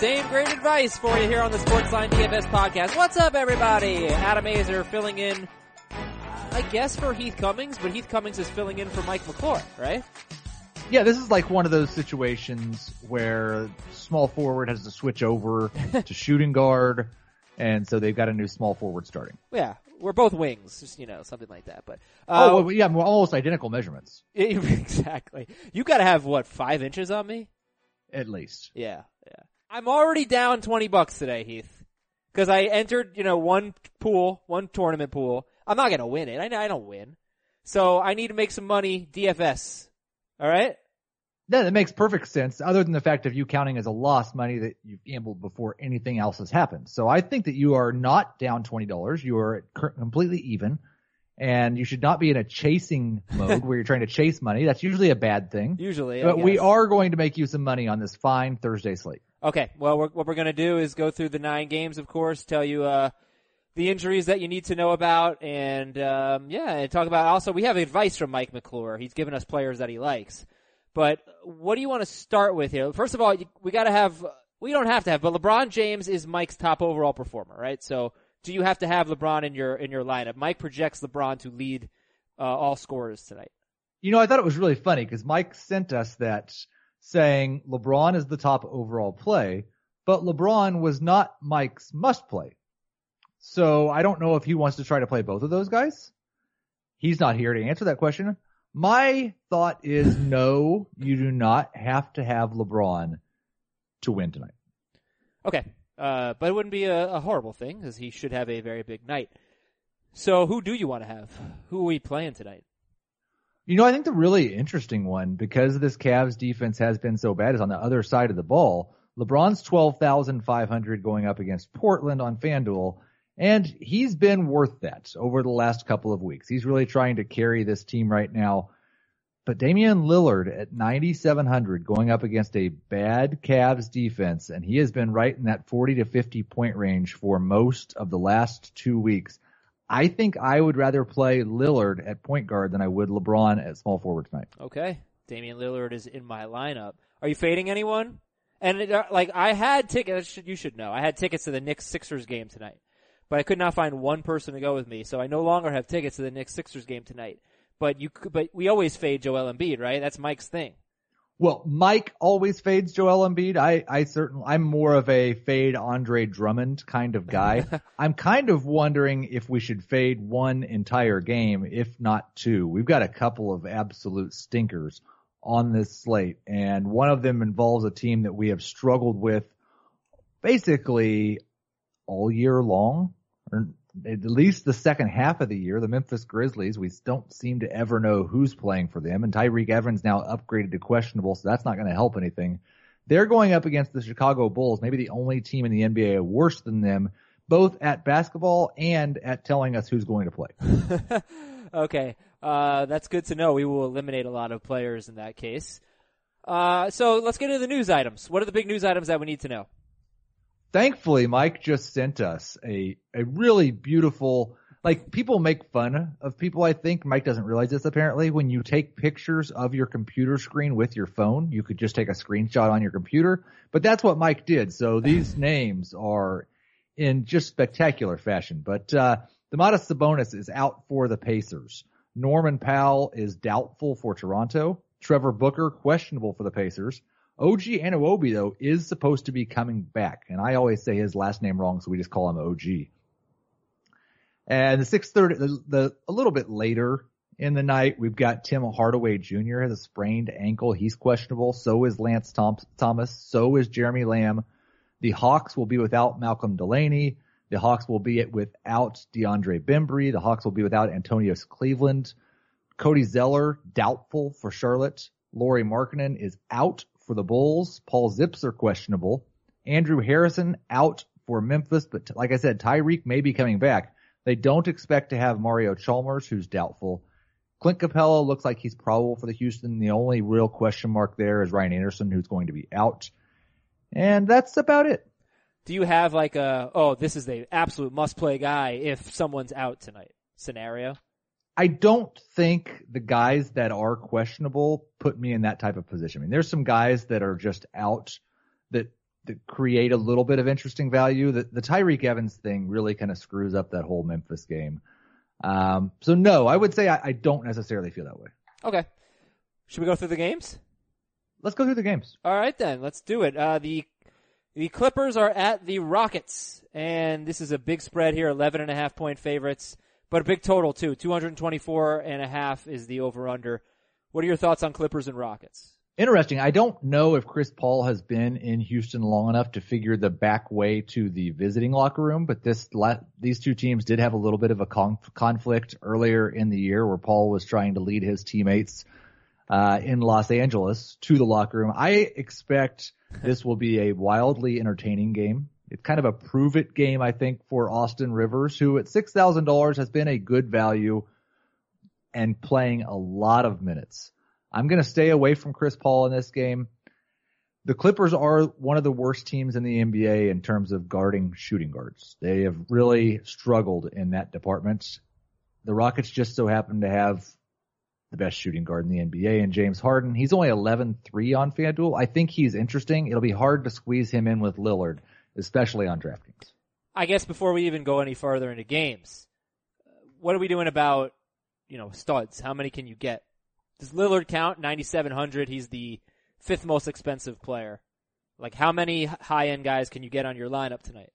Same great advice for you here on the Sportsline DFS podcast. What's up, everybody? Adam Aizer filling in, I guess, for Heath Cummings, but Heath Cummings is filling in for Mike McClure, right? Yeah, this is like one of those situations where small forward has to switch over to shooting guard, and so they've got a new small forward starting. Yeah, we're both wings, just, you know, something like that. But oh, uh, well, yeah, we're almost identical measurements, exactly. You got to have what five inches on me? at least. Yeah. I'm already down 20 bucks today, Heath. Cause I entered, you know, one pool, one tournament pool. I'm not gonna win it. I, I don't win. So I need to make some money DFS. Alright? Yeah, that makes perfect sense. Other than the fact of you counting as a loss money that you've gambled before anything else has happened. So I think that you are not down twenty dollars. You are completely even, and you should not be in a chasing mode where you're trying to chase money. That's usually a bad thing. Usually. But we are going to make you some money on this fine Thursday slate. Okay, well, what we're going to do is go through the nine games, of course, tell you uh, the injuries that you need to know about, and um, yeah, and talk about also we have advice from Mike McClure. He's given us players that he likes. But what do you want to start with here? First of all, we got to have. We don't have to have, but LeBron James is Mike's top overall performer, right? So, do you have to have LeBron in your in your lineup? Mike projects LeBron to lead uh, all scorers tonight. You know, I thought it was really funny because Mike sent us that saying LeBron is the top overall play, but LeBron was not Mike's must play. So I don't know if he wants to try to play both of those guys. He's not here to answer that question. My thought is no, you do not have to have LeBron to win tonight. Okay. Uh, but it wouldn't be a, a horrible thing because he should have a very big night. So who do you want to have? Who are we playing tonight? You know, I think the really interesting one, because this Cavs defense has been so bad, is on the other side of the ball. LeBron's 12,500 going up against Portland on FanDuel, and he's been worth that over the last couple of weeks. He's really trying to carry this team right now. But Damian Lillard at 9,700 going up against a bad Cavs defense, and he has been right in that 40 to 50 point range for most of the last two weeks. I think I would rather play Lillard at point guard than I would LeBron at small forward tonight. Okay. Damian Lillard is in my lineup. Are you fading anyone? And it, uh, like I had tickets, you should know, I had tickets to the Knicks Sixers game tonight, but I could not find one person to go with me, so I no longer have tickets to the Knicks Sixers game tonight. But you, but we always fade Joel Embiid, right? That's Mike's thing. Well, Mike always fades Joel Embiid. I, I certainly, I'm more of a fade Andre Drummond kind of guy. I'm kind of wondering if we should fade one entire game, if not two. We've got a couple of absolute stinkers on this slate, and one of them involves a team that we have struggled with basically all year long, or at least the second half of the year. The Memphis Grizzlies, we don't seem to ever know who's playing for them, and Tyreke Evans now upgraded to questionable, so that's not going to help anything. They're going up against the Chicago Bulls, maybe the only team in the NBA worse than them, both at basketball and at telling us who's going to play. okay, uh, that's good to know. We will eliminate a lot of players in that case. Uh, so let's get into the news items. What are the big news items that we need to know? Thankfully, Mike just sent us a, a really beautiful, like people make fun of people, I think. Mike doesn't realize this apparently. When you take pictures of your computer screen with your phone, you could just take a screenshot on your computer, but that's what Mike did. So these names are in just spectacular fashion, but, uh, Domantas Sabonis is out for the Pacers. Norman Powell is doubtful for Toronto. Trevor Booker questionable for the Pacers. OG Anuobi though is supposed to be coming back, and I always say his last name wrong, so we just call him OG. And the six thirty, the, the a little bit later in the night, we've got Tim Hardaway Jr. has a sprained ankle. He's questionable. So is Lance Thom- Thomas. So is Jeremy Lamb. The Hawks will be without Malcolm Delaney. The Hawks will be without DeAndre Bembry. The Hawks will be without Antonius Cleveland. Cody Zeller, doubtful for Charlotte. Lauri Markkanen is out for the Bulls. Paul Zipser questionable. Andrew Harrison, out for Memphis, but like I said, Tyreke may be coming back. They don't expect to have Mario Chalmers, who's doubtful. Clint Capela looks like he's probable for the Houston. The only real question mark there is Ryan Anderson, who's going to be out. And that's about it. Do you have like a oh this is the absolute must play guy if someone's out tonight scenario? I don't think the guys that are questionable put me in that type of position. I mean, there's some guys that are just out that that create a little bit of interesting value. The, the Tyreke Evans thing really kind of screws up that whole Memphis game. Um, so no, I would say I, I don't necessarily feel that way. Okay. Should we go through the games? Let's go through the games. All right then, let's do it. Uh, the the Clippers are at the Rockets, and this is a big spread here, 11 and a half point favorites, but a big total too. 224 and a half is the over under. What are your thoughts on Clippers and Rockets? Interesting. I don't know if Chris Paul has been in Houston long enough to figure the back way to the visiting locker room, but this these two teams did have a little bit of a conf- conflict earlier in the year where Paul was trying to lead his teammates uh, in Los Angeles to the locker room. I expect this will be a wildly entertaining game. It's kind of a prove it game, I think, for Austin Rivers, who at $6,000 has been a good value and playing a lot of minutes. I'm going to stay away from Chris Paul in this game. The Clippers are one of the worst teams in the NBA in terms of guarding shooting guards. They have really struggled in that department. The Rockets just so happen to have the best shooting guard in the NBA, and James Harden. He's only 11-3 on FanDuel. I think he's interesting. It'll be hard to squeeze him in with Lillard, especially on DraftKings. I guess before we even go any further into games, what are we doing about, you know, studs? How many can you get? Does Lillard count? 9,700. He's the fifth most expensive player. Like how many high end guys can you get on your lineup tonight?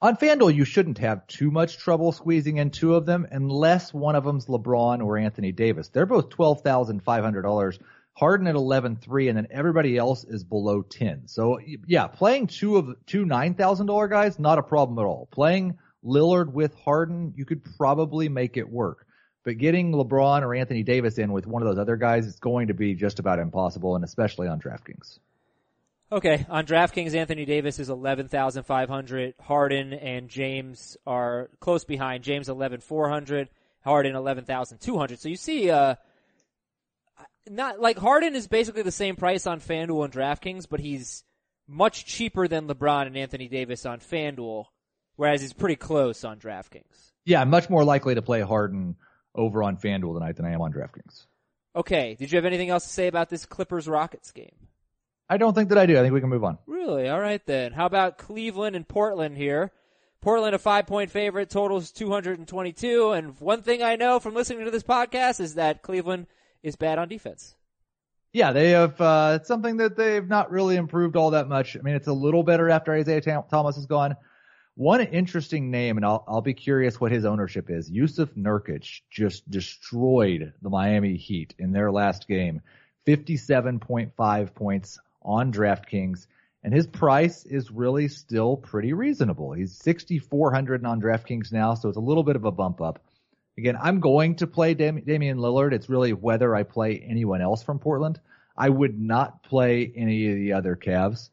On FanDuel, you shouldn't have too much trouble squeezing in two of them unless one of them's LeBron or Anthony Davis. They're both $12,500. Harden at 11.3 and then everybody else is below 10. So yeah, playing two of two $9,000 guys, not a problem at all. Playing Lillard with Harden, you could probably make it work. But getting LeBron or Anthony Davis in with one of those other guys is going to be just about impossible and especially on DraftKings. Okay, on DraftKings, Anthony Davis is eleven thousand five hundred. Harden and James are close behind. James eleven four hundred. Harden eleven thousand two hundred. So you see, uh, not like Harden is basically the same price on FanDuel and DraftKings, but he's much cheaper than LeBron and Anthony Davis on FanDuel, whereas he's pretty close on DraftKings. Yeah, much more likely to play Harden over on FanDuel tonight than I am on DraftKings. Okay, did you have anything else to say about this Clippers Rockets game? I don't think that I do. I think we can move on. Really? All right then. How about Cleveland and Portland here? Portland a five point favorite, totals 222. And one thing I know from listening to this podcast is that Cleveland is bad on defense. Yeah, they have, uh, it's something that they've not really improved all that much. I mean, it's a little better after Isaiah Thomas is gone. One interesting name, and I'll, I'll be curious what his ownership is. Yusuf Nurkic just destroyed the Miami Heat in their last game. 57.5 points on DraftKings, and his price is really still pretty reasonable. He's 6,400 on DraftKings now, so it's a little bit of a bump up. Again, I'm going to play Dam- Damian Lillard. It's really whether I play anyone else from Portland. I would not play any of the other Cavs.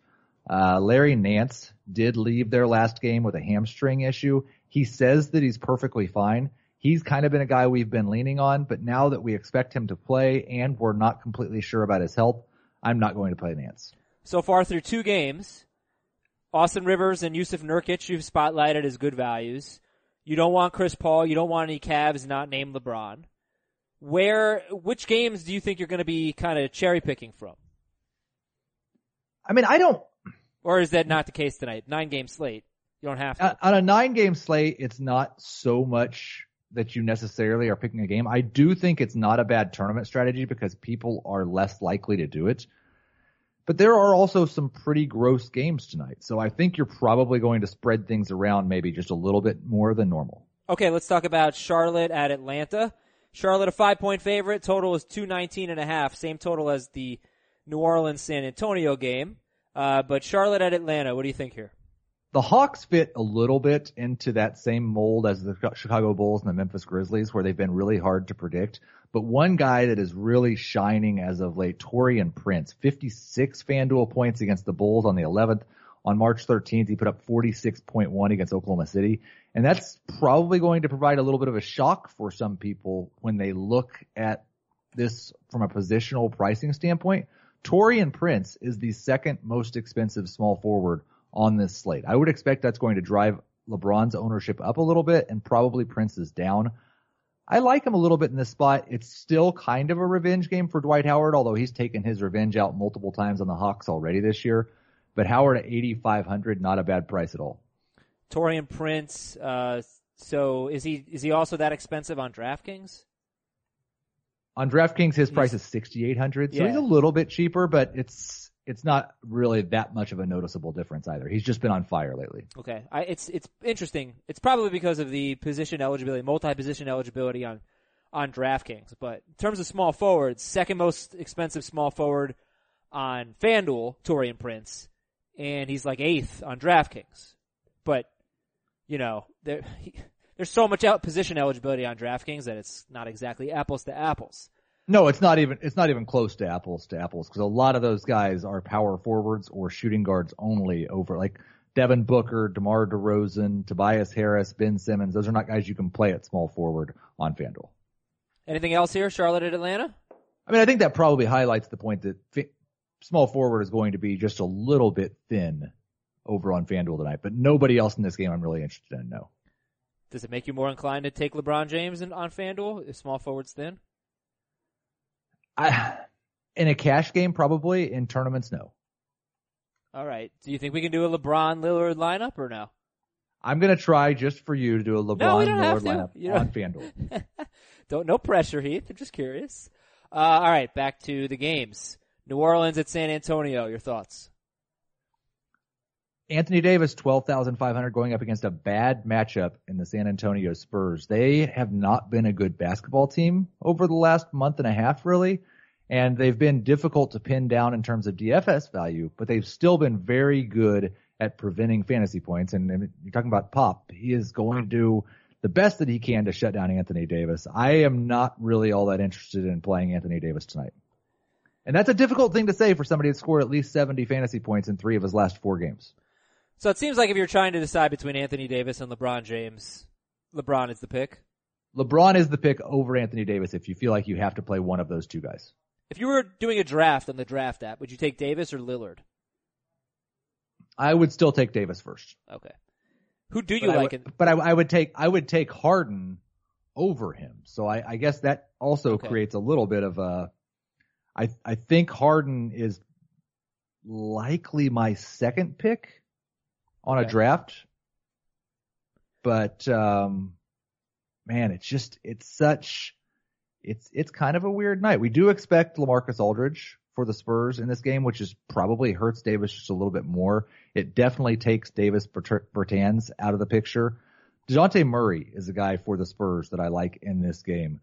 Uh, Larry Nance did leave their last game with a hamstring issue. He says that he's perfectly fine. He's kind of been a guy we've been leaning on, but now that we expect him to play and we're not completely sure about his health, I'm not going to play Nance. So far through two games, Austin Rivers and Yusuf Nurkic you've spotlighted as good values. You don't want Chris Paul. You don't want any Cavs not named LeBron. Where, which games do you think you're going to be kind of cherry picking from? I mean, I don't. Or is that not the case tonight? Nine game slate. You don't have to. Uh, on a nine game slate, it's not so much that you necessarily are picking a game. I do think it's not a bad tournament strategy because people are less likely to do it. But there are also some pretty gross games tonight. So I think you're probably going to spread things around maybe just a little bit more than normal. Okay, let's talk about Charlotte at Atlanta. Charlotte a five point favorite. Total is 219 and a half. Same total as the New Orleans San Antonio game. Uh, but Charlotte at Atlanta, what do you think here? the Hawks fit a little bit into that same mold as the Chicago Bulls and the Memphis Grizzlies, where they've been really hard to predict. But one guy that is really shining as of late, Taurean Prince, 56 FanDuel points against the Bulls on the 11th. On March 13th, he put up 46.1 against Oklahoma City. And that's probably going to provide a little bit of a shock for some people when they look at this from a positional pricing standpoint. Taurean Prince is the second most expensive small forward on this slate. I would expect that's going to drive LeBron's ownership up a little bit and probably Prince's down. I like him a little bit in this spot. It's still kind of a revenge game for Dwight Howard, although he's taken his revenge out multiple times on the Hawks already this year. But Howard at 8,500, not a bad price at all. Taurean Prince. Uh, so is he is he also that expensive on DraftKings? On DraftKings, his price is 6,800, so Yeah. he's a little bit cheaper, but it's it's not really that much of a noticeable difference either. He's just been on fire lately. Okay, I, it's it's interesting. It's probably because of the position eligibility, multi-position eligibility on on DraftKings. But in terms of small forwards, second most expensive small forward on FanDuel, Taurean Prince, and he's like eighth on DraftKings. But you know, there he, there's so much out position eligibility on DraftKings that it's not exactly apples to apples. No, it's not even it's not even close to apples to apples because a lot of those guys are power forwards or shooting guards only over like Devin Booker, DeMar DeRozan, Tobias Harris, Ben Simmons. Those are not guys you can play at small forward on FanDuel. Anything else here, Charlotte at Atlanta? I mean, I think that probably highlights the point that fi- small forward is going to be just a little bit thin over on FanDuel tonight, but nobody else in this game I'm really interested in. No. Does it make you more inclined to take LeBron James on FanDuel if small forwards thin? I, in a cash game, probably in tournaments, no. All right. Do you think we can do a LeBron Lillard lineup or no? I'm gonna try just for you to do a LeBron No, we don't have Lillard lineup You on FanDuel. Don't no pressure, Heath. I'm just curious. Uh, all right, back to the games. New Orleans at San Antonio. Your thoughts? Anthony Davis, 12,500 going up against a bad matchup in the San Antonio Spurs. They have not been a good basketball team over the last month and a half, really. And they've been difficult to pin down in terms of DFS value, but they've still been very good at preventing fantasy points. And, and you're talking about Pop. He is going to do the best that he can to shut down Anthony Davis. I am not really all that interested in playing Anthony Davis tonight. And that's a difficult thing to say for somebody that scored at least 70 fantasy points in three of his last four games. So it seems like if you're trying to decide between Anthony Davis and LeBron James, LeBron is the pick. LeBron is the pick over Anthony Davis if you feel like you have to play one of those two guys. If you were doing a draft on the draft app, would you take Davis or Lillard? I would still take Davis first. Okay. Who do you But I like? would, in, but I, I would take I would take Harden over him. So I, I guess that also Okay. creates a little bit of a. I I think Harden is likely my second pick on a draft, but um, man, it's just it's such it's it's kind of a weird night. We do expect LaMarcus Aldridge for the Spurs in this game, which is probably hurts Davis just a little bit more. It definitely takes Davis Berta- Bertans out of the picture. DeJounte Murray is a guy for the Spurs that I like in this game.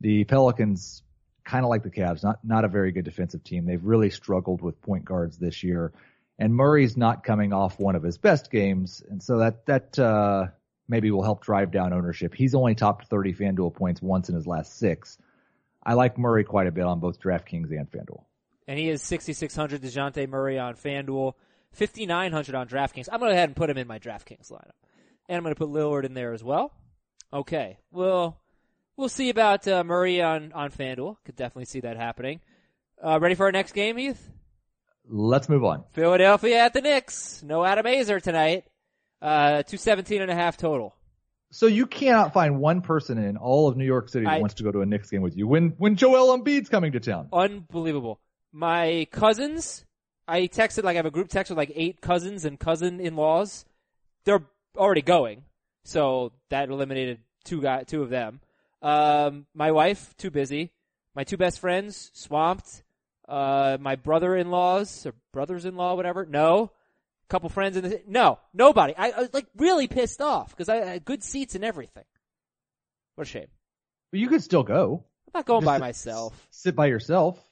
The Pelicans, kind of like the Cavs, not, not a very good defensive team. They've really struggled with point guards this year. And Murray's not coming off one of his best games. And so that, that, uh, maybe will help drive down ownership. He's only topped 30 FanDuel points once in his last six. I like Murray quite a bit on both DraftKings and FanDuel. and he is 6,600 DeJounte Murray on FanDuel, 5,900 on DraftKings. I'm going to go ahead and put him in my DraftKings lineup. And I'm going to put Lillard in there as well. Okay. Well, we'll see about uh, Murray on, on FanDuel. Could definitely see that happening. Uh, ready for our next game, Heath? Let's move on. Philadelphia at the Knicks. No Adam Aizer tonight. Uh, 217 and a half total. So you cannot find one person in all of New York City that I- wants to go to a Knicks game with you when when Joel Embiid's coming to town. Unbelievable. My cousins, I texted like I have a group text with like eight cousins and cousin-in-laws. They're already going, so that eliminated two guy, two of them. Um, my wife too busy. My two best friends swamped. Uh, my brother-in-laws or brothers-in-law, whatever. No. Couple friends in the no nobody. I, I was like really pissed off because I had good seats and everything. What a shame. But you could still go. I'm not going Just by sit- myself. Sit by yourself.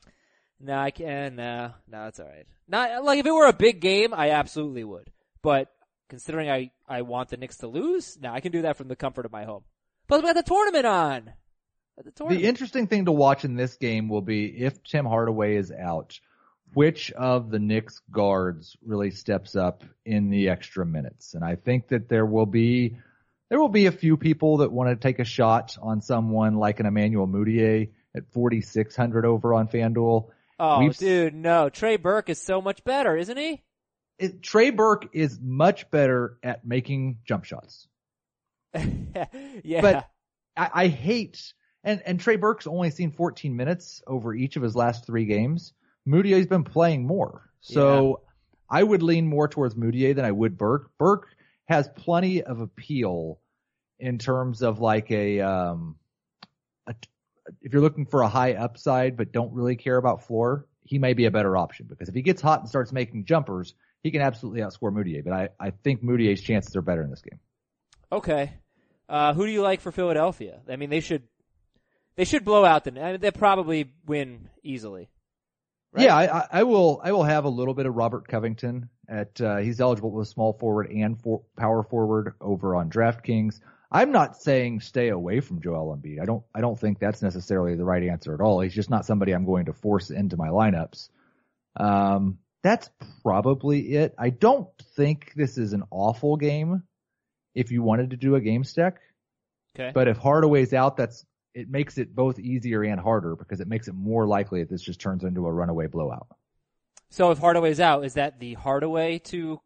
No, I can. No, no, it's all right. Not like if it were a big game, I absolutely would. But considering I I want the Knicks to lose, now I can do that from the comfort of my home. Plus, we got the tournament on. Got The tournament. The interesting thing to watch in this game will be if Tim Hardaway is out, which of the Knicks guards really steps up in the extra minutes. And I think that there will be there will be a few people that want to take a shot on someone like an Emmanuel Mudiay at 4600 over on FanDuel. oh, we've- dude, no. Trey Burke is so much better, isn't he? It, Trey Burke is much better at making jump shots. yeah. But I, I hate and and Trey Burke's only seen 14 minutes over each of his last three games. Mudiay's been playing more, so I would lean more towards Mudiay than I would Burke. Burke has plenty of appeal in terms of like a, um, a, if you're looking for a high upside but don't really care about floor, he may be a better option because if he gets hot and starts making jumpers, he can absolutely outscore Mudiay. But I, I think Mudiay's chances are better in this game. Okay. Uh, who do you like for Philadelphia? I mean, they should they should blow out the. I mean, they'll probably win easily. Right? Yeah, I, I, will. I will have a little bit of Robert Covington at. Uh, he's eligible with small forward and for, power forward over on DraftKings. I'm not saying stay away from Joel Embiid. I don't. I don't think that's necessarily the right answer at all. He's just not somebody I'm going to force into my lineups. Um, that's probably it. I don't think this is an awful game. If you wanted to do a game stack, okay. But if Hardaway's out, that's it makes it both easier and harder because it makes it more likely that this just turns into a runaway blowout. So if Hardaway's out, is that the Hardaway to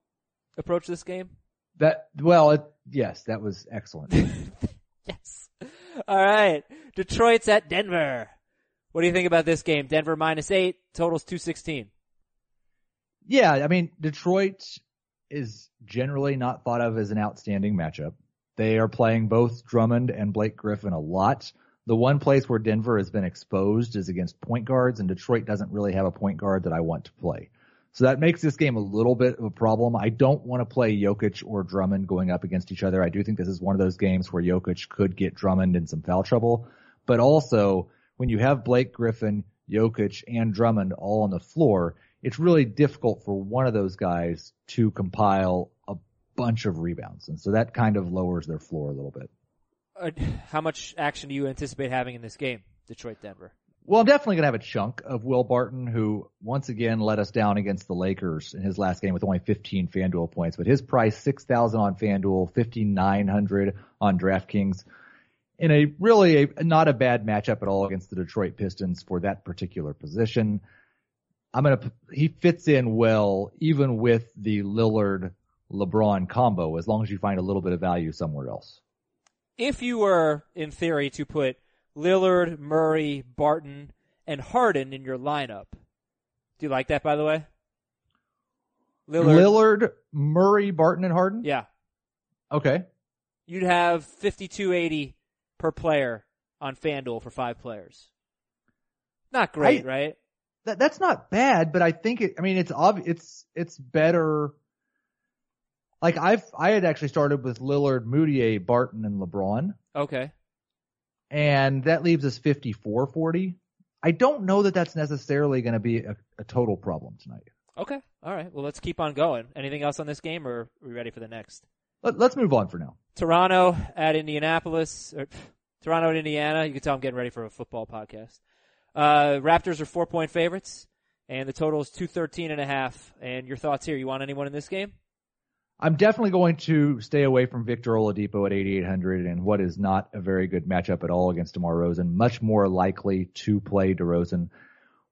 approach this game? That well, it, yes, that was excellent. yes. All right, Detroit's at Denver. What do you think about this game? Denver minus eight, totals two sixteen. Yeah, I mean Detroit is generally not thought of as an outstanding matchup. They are playing both Drummond and Blake Griffin a lot. The one place where Denver has been exposed is against point guards, and Detroit doesn't really have a point guard that I want to play. So that makes this game a little bit of a problem. I don't want to play Jokic or Drummond going up against each other. I do think this is one of those games where Jokic could get Drummond in some foul trouble. But also, when you have Blake Griffin, Jokic, and Drummond all on the floor, it's really difficult for one of those guys to compile a bunch of rebounds. And so that kind of lowers their floor a little bit Uh, how much action do you anticipate having in this game, Detroit Denver? Well, I'm definitely going to have a chunk of Will Barton, who once again let us down against the Lakers in his last game with only 15 FanDuel points. But his price, 6,000 on FanDuel, 5,900 on DraftKings. In a really a, not a bad matchup at all against the Detroit Pistons for that particular position. I'm going to, he fits in well even with the Lillard LeBron combo as long as you find a little bit of value somewhere else if you were, in theory, to put Lillard, Murray, Barton, and Harden in your lineup, do you like that, by the way? Lillard, Lillard Murray, Barton, and Harden? Yeah. Okay. You'd have 5280 per player on FanDuel for five players. Not great, I, right? That, that's not bad, but I think it, I mean, it's obvious, it's, it's better like I've I had actually started with Lillard, Mudiay, Barton, and LeBron. Okay. And that leaves us 54-40. I don't know that that's necessarily going to be a, a, total problem tonight. Okay. All right. Well, let's keep on going. Anything else on this game, or are we ready for the next? Let, us move on for now. Toronto at Indianapolis, or Toronto at Indiana. You can tell I'm getting ready for a football podcast. Uh, Raptors are four point favorites, and the total is two thirteen and a half. And your thoughts here? You want anyone in this game? I'm definitely going to stay away from Victor Oladipo at 8,800 and what is not a very good matchup at all against DeMar DeRozan. Much more likely to play DeRozan.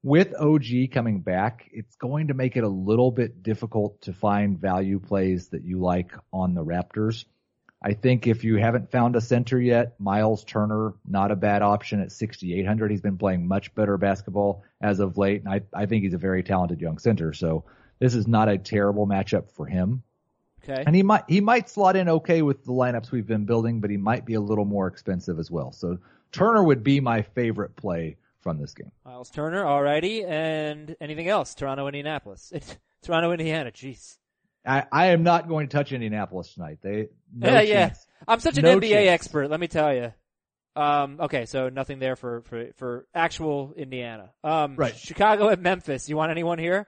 With OG coming back, it's going to make it a little bit difficult to find value plays that you like on the Raptors. I think if you haven't found a center yet, Miles Turner, not a bad option at 6,800. He's been playing much better basketball as of late, and I, I think he's a very talented young center. So this is not a terrible matchup for him. Okay. And he might he might slot in okay with the lineups we've been building, but he might be a little more expensive as well. So Turner would be my favorite play from this game. Miles Turner, alrighty. And anything else? Toronto, Indianapolis. Toronto, Indiana. Jeez. I, I am not going to touch Indianapolis tonight. They no yeah, yeah. I'm such an no NBA chance. expert. Let me tell you. Um, okay, so nothing there for, for, for actual Indiana. Um, right. Chicago at Memphis. You want anyone here?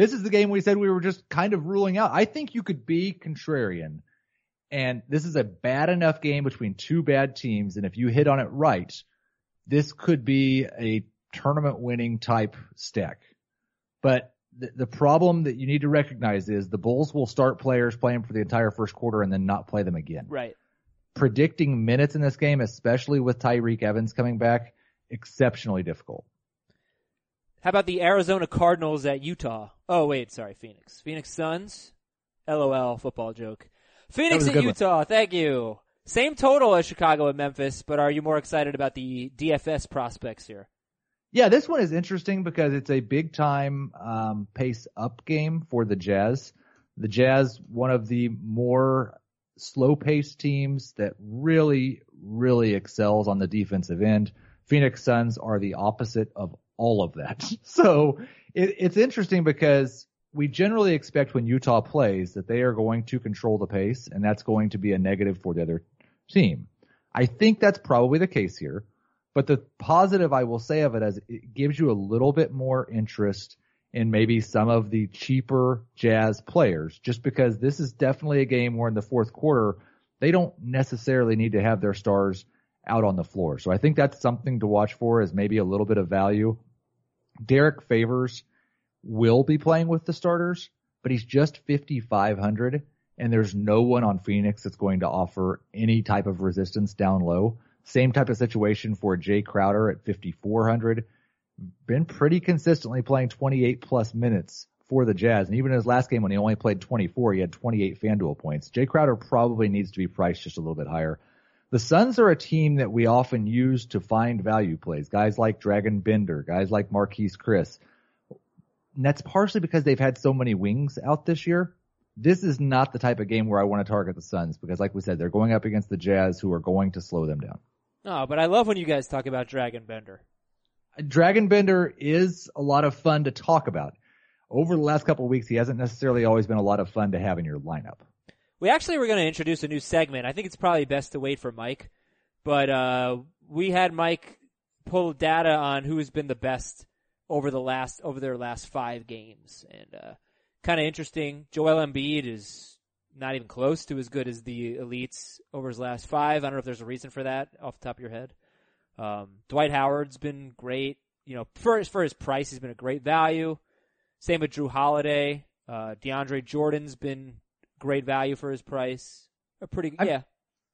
This is the game we said we were just kind of ruling out. I think you could be contrarian. And this is a bad enough game between two bad teams. And if you hit on it right, this could be a tournament winning type stack. But the, the problem that you need to recognize is the Bulls will start players playing for the entire first quarter and then not play them again. Right. Predicting minutes in this game, especially with Tyreke Evans coming back, exceptionally difficult. How about the Arizona Cardinals at Utah? Oh wait, sorry, Phoenix. Phoenix Suns. LOL, football joke. Phoenix at Utah, one. thank you. Same total as Chicago and Memphis, but are you more excited about the DFS prospects here? Yeah, this one is interesting because it's a big time um, pace up game for the Jazz. The Jazz, one of the more slow paced teams that really, really excels on the defensive end. Phoenix Suns are the opposite of all of that. So it, it's interesting because we generally expect when Utah plays that they are going to control the pace and that's going to be a negative for the other team. I think that's probably the case here. But the positive I will say of it is it gives you a little bit more interest in maybe some of the cheaper jazz players, just because this is definitely a game where in the fourth quarter, they don't necessarily need to have their stars out on the floor. So I think that's something to watch for is maybe a little bit of value. Derrick Favors will be playing with the starters, but he's just 5,500 and there's no one on Phoenix that's going to offer any type of resistance down low. Same type of situation for Jae Crowder at 5,400. Been pretty consistently playing 28 plus minutes for the Jazz. And even in his last game when he only played 24, he had 28 FanDuel points. Jae Crowder probably needs to be priced just a little bit higher. The Suns are a team that we often use to find value plays. Guys like Dragan Bender, guys like Marquese Chriss. And that's partially because they've had so many wings out this year. This is not the type of game where I want to target the Suns because like we said, they're going up against the Jazz who are going to slow them down. Oh, but I love when you guys talk about Dragan Bender. Dragan Bender is a lot of fun to talk about. Over the last couple of weeks, he hasn't necessarily always been a lot of fun to have in your lineup. We actually were going to introduce a new segment. I think it's probably best to wait for Mike, but uh, we had Mike pull data on who has been the best over the last over their last five games, and uh, kind of interesting. Joel Embiid is not even close to as good as the elites over his last five. I don't know if there's a reason for that off the top of your head. Um, Dwight Howard's been great. You know, for for his price, he's been a great value. Same with Jrue Holiday. Uh, DeAndre Jordan's been great value for his price. A pretty, I, yeah.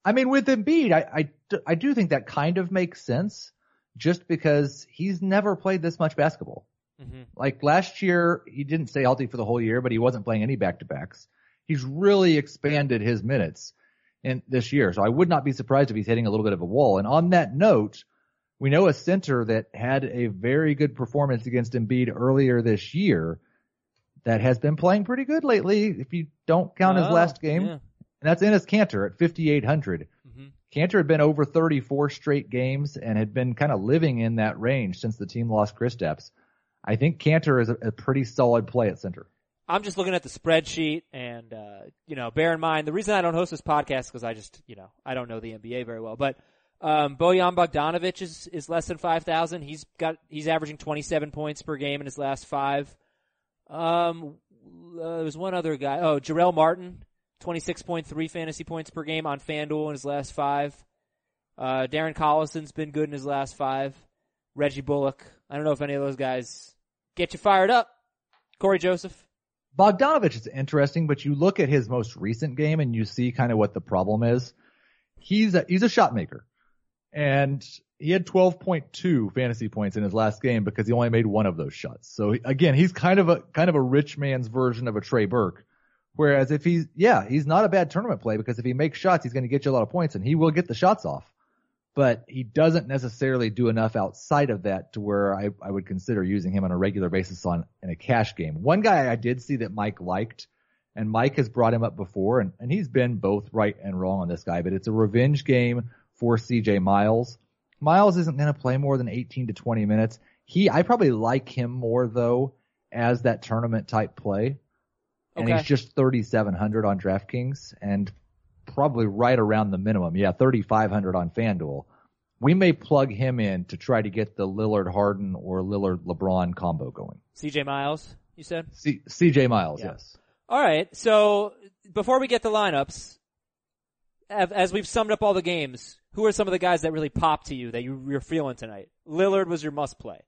I mean, with Embiid, I, I, I do think that kind of makes sense just because he's never played this much basketball. Mm-hmm. Like last year, he didn't stay healthy for the whole year, but he wasn't playing any back to backs. He's really expanded his minutes in this year. So I would not be surprised if he's hitting a little bit of a wall. And on that note, we know a center that had a very good performance against Embiid earlier this year that has been playing pretty good lately. If you don't count oh, his last game, yeah. and that's Enes Kanter at 5,800. Mm-hmm. Kanter had been over 34 straight games and had been kind of living in that range since the team lost Chris Kristaps. I think Kanter is a, a pretty solid play at center. I'm just looking at the spreadsheet and, uh, you know, bear in mind, the reason I don't host this podcast is because I just, you know, I don't know the NBA very well, but, um, Bojan Bogdanovic is, is less than 5,000. He's got, he's averaging 27 points per game in his last five. Um, uh, there was one other guy. Oh, Jarell Martin, 26.3 fantasy points per game on FanDuel in his last five. Uh, Darren Collison's been good in his last five. Reggie Bullock. I don't know if any of those guys get you fired up. Cory Joseph. Bogdanovic is interesting, but you look at his most recent game and you see kind of what the problem is. He's a, he's a shot maker and he had 12.2 fantasy points in his last game because he only made one of those shots. So again, he's kind of a, kind of a rich man's version of a Trey Burke. Whereas if he's, yeah, he's not a bad tournament play because if he makes shots, he's going to get you a lot of points and he will get the shots off. But he doesn't necessarily do enough outside of that to where I, I would consider using him on a regular basis on in a cash game. One guy I did see that Mike liked, and Mike has brought him up before, and, and he's been both right and wrong on this guy, but it's a revenge game for CJ Miles. Miles isn't going to play more than 18 to 20 minutes. He, I probably like him more though as that tournament type play. And okay. he's just 3,700 on DraftKings and probably right around the minimum. Yeah, 3,500 on FanDuel. We may plug him in to try to get the Lillard Harden or Lillard LeBron combo going. CJ Miles, you said? C- CJ Miles, yeah. yes. All right. So before we get the lineups, as we've summed up all the games, who are some of the guys that really popped to you that you, you're feeling tonight? Lillard was your must play.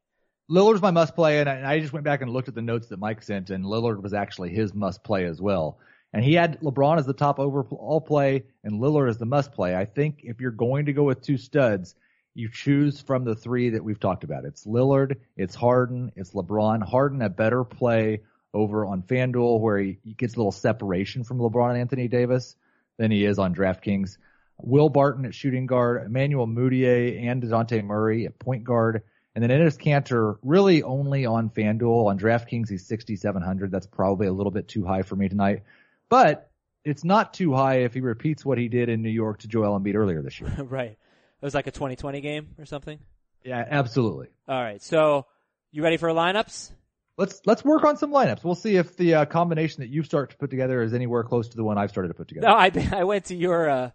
Lillard's my must play, and I, and I, just went back and looked at the notes that Mike sent, and Lillard was actually his must play as well. And he had LeBron as the top overall play, and Lillard as the must play. I think if you're going to go with two studs, you choose from the three that we've talked about. It's Lillard, it's Harden, it's LeBron. Harden a better play over on FanDuel where he, he gets a little separation from LeBron and Anthony Davis than he is on DraftKings. Will Barton at shooting guard, Emmanuel Mudiay and DeJounte Murray at point guard, And then Enes Kanter really only on FanDuel. On DraftKings, he's 6,700. That's probably a little bit too high for me tonight. But it's not too high if he repeats what he did in New York to Joel Embiid earlier this year. right. It was like a 2020 game or something. Yeah, absolutely. All right. So you ready for lineups? Let's let's work on some lineups. We'll see if the uh, combination that you start to put together is anywhere close to the one I've started to put together. No, I I went to your uh,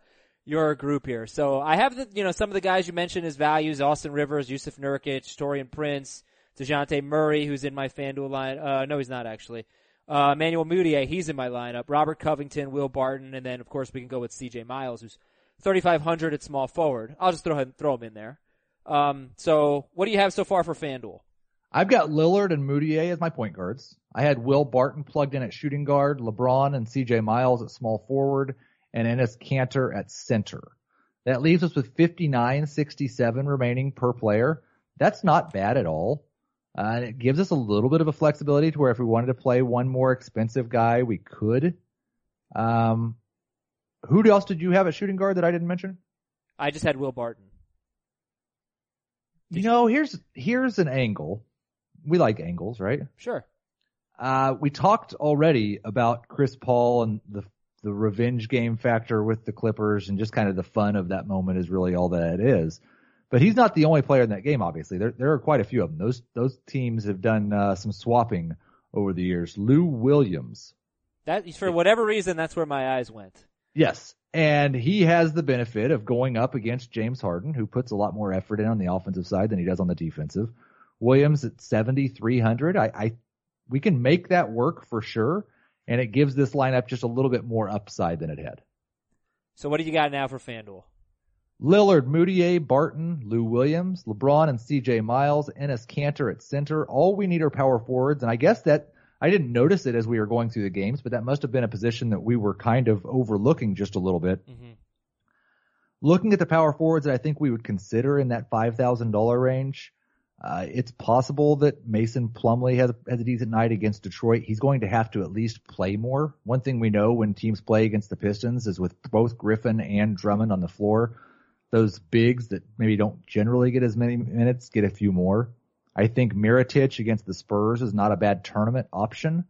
your group here. So I have the you know some of the guys you mentioned as values: Austin Rivers, Yusuf Nurkic, Taurean Prince, Dejounte Murray, who's in my FanDuel line. Uh, no, he's not actually. Uh, Emmanuel Mudiay, he's in my lineup. Robert Covington, Will Barton, and then of course we can go with C.J. Miles, who's 3,500 at small forward. I'll just throw him throw him in there. Um, so what do you have so far for FanDuel? I've got Lillard and Mudiay as my point guards. I had Will Barton plugged in at shooting guard, LeBron and CJ Miles at small forward, and Enes Kanter at center. That leaves us with 59.67 remaining per player. That's not bad at all. Uh, and it gives us a little bit of a flexibility to where if we wanted to play one more expensive guy, we could. Um, who else did you have at shooting guard that I didn't mention? I just had Will Barton. You know, here's here's an angle. We like angles, right? Sure. Uh, we talked already about Chris Paul and the the revenge game factor with the Clippers and just kind of the fun of that moment is really all that it is. But he's not the only player in that game. Obviously, there there are quite a few of them. Those those teams have done uh, some swapping over the years. Lou Williams. That for whatever reason, that's where my eyes went. Yes, and he has the benefit of going up against James Harden, who puts a lot more effort in on the offensive side than he does on the defensive. Williams at 7,300. I, I, we can make that work for sure. And it gives this lineup just a little bit more upside than it had. So what do you got now for FanDuel? Lillard, Mudiay, Barton, Lou Williams, LeBron and CJ Miles, Enes Kanter at center. All we need are power forwards. And I guess that I didn't notice it as we were going through the games, but that must have been a position that we were kind of overlooking just a little bit. Mm-hmm. Looking at the power forwards that I think we would consider in that $5,000 range, uh, it's possible that Mason Plumlee has, has a decent night against Detroit. He's going to have to at least play more. One thing we know when teams play against the Pistons is with both Griffin and Drummond on the floor, those bigs that maybe don't generally get as many minutes get a few more. I think Mirotic against the Spurs is not a bad tournament option,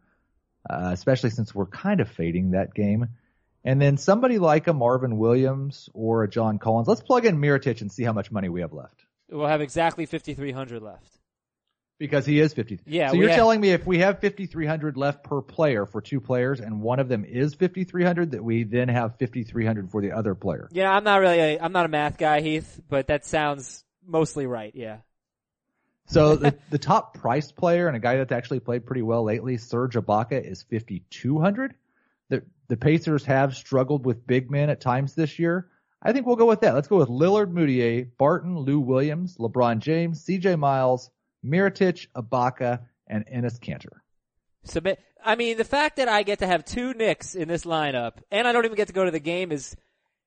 uh, especially since we're kind of fading that game. And then somebody like a Marvin Williams or a John Collins. Let's plug in Mirotic and see how much money we have left. We'll have exactly 5,300 left. Because he is 50. Yeah. So you're have, telling me if we have 5,300 left per player for two players and one of them is 5,300 that we then have 5,300 for the other player. Yeah, I'm not really, a, I'm not a math guy, Heath, but that sounds mostly right. Yeah. So the, the top priced player and a guy that's actually played pretty well lately, Serge Ibaka is 5,200. The, the Pacers have struggled with big men at times this year. I think we'll go with that. Let's go with Lillard, Mudiay, Barton, Lou Williams, LeBron James, CJ Miles, Mirotic, Ibaka, and Enes Kanter. Submit. I mean, the fact that I get to have two Knicks in this lineup and I don't even get to go to the game is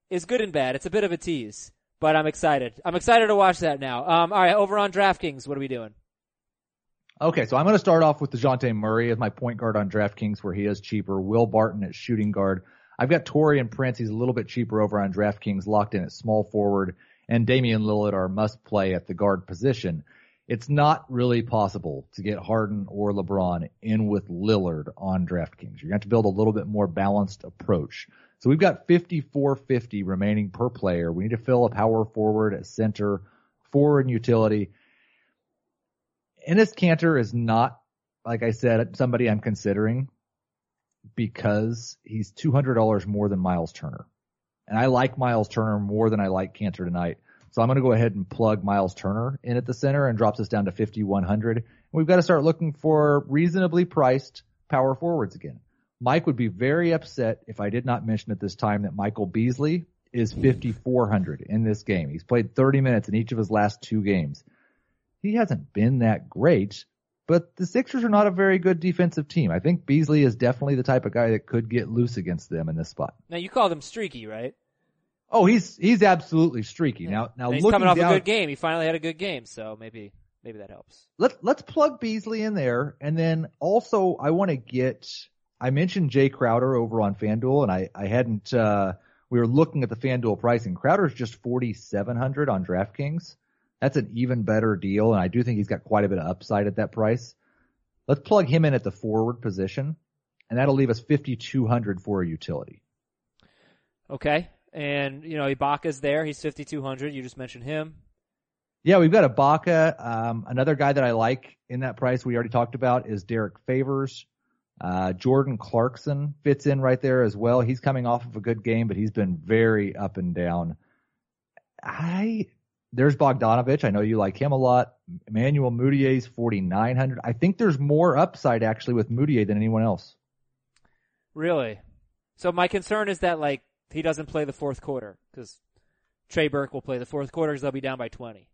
is good and bad. It's a bit of a tease, but I'm excited. I'm excited to watch that now. Um, all right, over on DraftKings, what are we doing? Okay, so I'm going to start off with Dejounte Murray as my point guard on DraftKings, where he is cheaper. Will Barton at shooting guard. I've got Taurean Prince. He's a little bit cheaper over on DraftKings, locked in at small forward, and Damian Lillard are must play at the guard position. It's not really possible to get Harden or LeBron in with Lillard on DraftKings. You're going to have to build a little bit more balanced approach. So we've got 5450 remaining per player. We need to fill a power forward at center, forward and utility. Enes Kanter is not, like I said, somebody I'm considering because he's $200 more than Miles Turner. And I like Miles Turner more than I like Kanter tonight. So I'm going to go ahead and plug Miles Turner in at the center and drops us down to 5,100. We've got to start looking for reasonably priced power forwards again. Mike would be very upset if I did not mention at this time that Michael Beasley is 5,400 in this game. He's played 30 minutes in each of his last two games. He hasn't been that great, but the Sixers are not a very good defensive team. I think Beasley is definitely the type of guy that could get loose against them in this spot. Now you call them streaky, right? Oh, he's he's absolutely streaky. Yeah. Now now and he's coming off down, a good game. He finally had a good game, so maybe maybe that helps. Let's let's plug Beasley in there, and then also I want to get. I mentioned Jae Crowder over on FanDuel, and I I hadn't. uh We were looking at the FanDuel pricing. Crowder's just forty seven hundred on DraftKings. That's an even better deal, and I do think he's got quite a bit of upside at that price. Let's plug him in at the forward position, and that'll leave us 5,200 for a utility. Okay. And, you know, Ibaka's there. He's 5,200. You just mentioned him. Yeah, we've got Ibaka. Um, another guy that I like in that price we already talked about is Derrick Favors. Uh, Jordan Clarkson fits in right there as well. He's coming off of a good game, but he's been very up and down. I, there's Bogdanovic. I know you like him a lot. Emmanuel Mudiay's 4,900. I think there's more upside actually with Mudiay than anyone else. Really? So my concern is that like he doesn't play the fourth quarter because Trey Burke will play the fourth quarter because they'll be down by 20.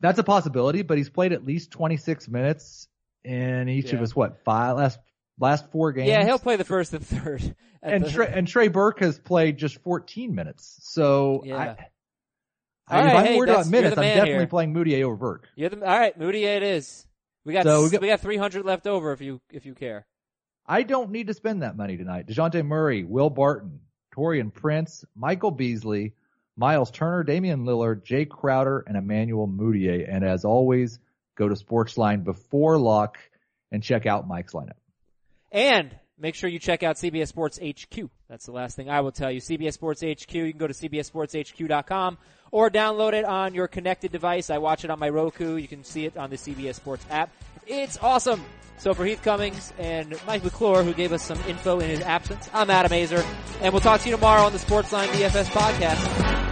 That's a possibility, but he's played at least 26 minutes in each Yeah. of his what five last last four games. Yeah, he'll play the first and third. and the- Trey, and Trey Burke has played just 14 minutes. So Yeah. I, All I, right, if I'm hey, worried about minutes, I'm definitely here. playing Mudiay over Burke. You're the, all right, Mudiay, it is. We got, So we we got- got 300 left over if you if you care. I don't need to spend that money tonight. Dejounte Murray, Will Barton, Taurean Prince, Michael Beasley, Myles Turner, Damian Lillard, Jae Crowder, and Emmanuel Mudiay. And as always, go to Sportsline before lock and check out Mike's lineup. And make sure you check out CBS Sports HQ. That's the last thing I will tell you. CBS Sports HQ. You can go to cbssportshq.com or download it on your connected device. I watch it on my Roku. You can see it on the CBS Sports app. It's awesome. So for Heath Cummings and Mike McClure, who gave us some info in his absence, I'm Adam Aizer, and we'll talk to you tomorrow on the Sportsline DFS podcast.